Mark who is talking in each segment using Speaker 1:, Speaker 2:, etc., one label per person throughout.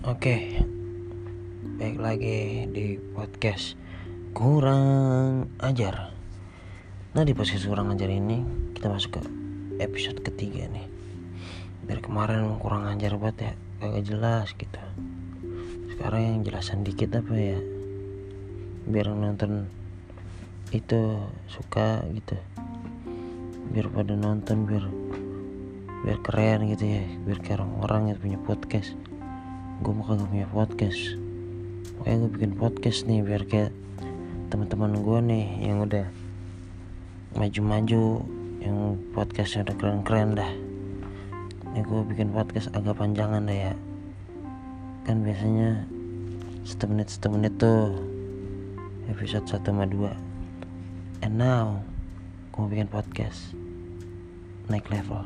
Speaker 1: Oke, baik lagi di podcast kurang ajar. Nah di podcast kurang ajar ini kita masuk ke episode ketiga nih. Dari kemarin kurang ajar banget ya, kagak jelas gitu. Sekarang yang jelasan dikit apa ya? Biar nonton itu suka gitu. Biar pada nonton biar biar keren gitu ya biar kayak orang-orang yang punya podcast gue mau kagak punya podcast. Makanya gue bikin podcast nih biar kayak teman-teman gue nih yang udah maju-maju yang podcastnya udah keren-keren dah. Ini gue bikin podcast agak panjangan dah ya. Kan biasanya satu menit satu menit tuh episode 1 sama 2 and now gue bikin podcast. Naik level.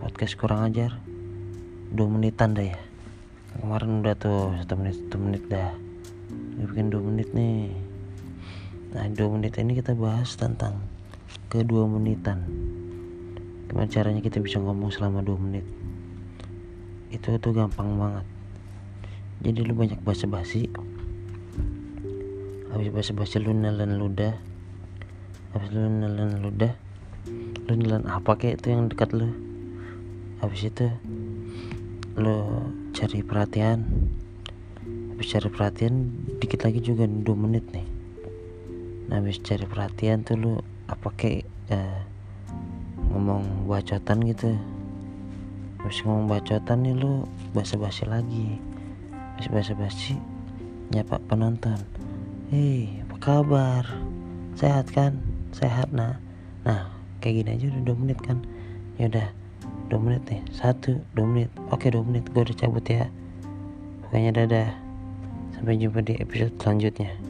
Speaker 1: Podcast kurang ajar. Dua menitan dah ya kemarin udah tuh satu menit satu menit dah. Gue bikin dua menit nih. Nah dua menit ini kita bahas tentang kedua menitan. Gimana caranya kita bisa ngomong selama dua menit? Itu tuh gampang banget. Jadi lu banyak basa-basi. Habis basa-basi lu nelen ludah habis lu nelen ludah lu nelen apa kayak itu yang dekat lu? Habis itu lo cari perhatian. Habis cari perhatian dikit lagi juga 2 menit nih. Nah habis cari perhatian tuh lo apa kayak eh, ngomong bacotan gitu. Habis ngomong bacotan nih lo basa-basi lagi. Habis basa-basi nyapa penonton. Hei apa kabar? Sehat kan? Sehat nah. Nah kayak gini aja udah 2 menit kan. Ya udah 2 menit nih. Satu 2 menit. Oke 2 menit. Gue udah cabut ya. Pokoknya dadah. Sampai jumpa di episode selanjutnya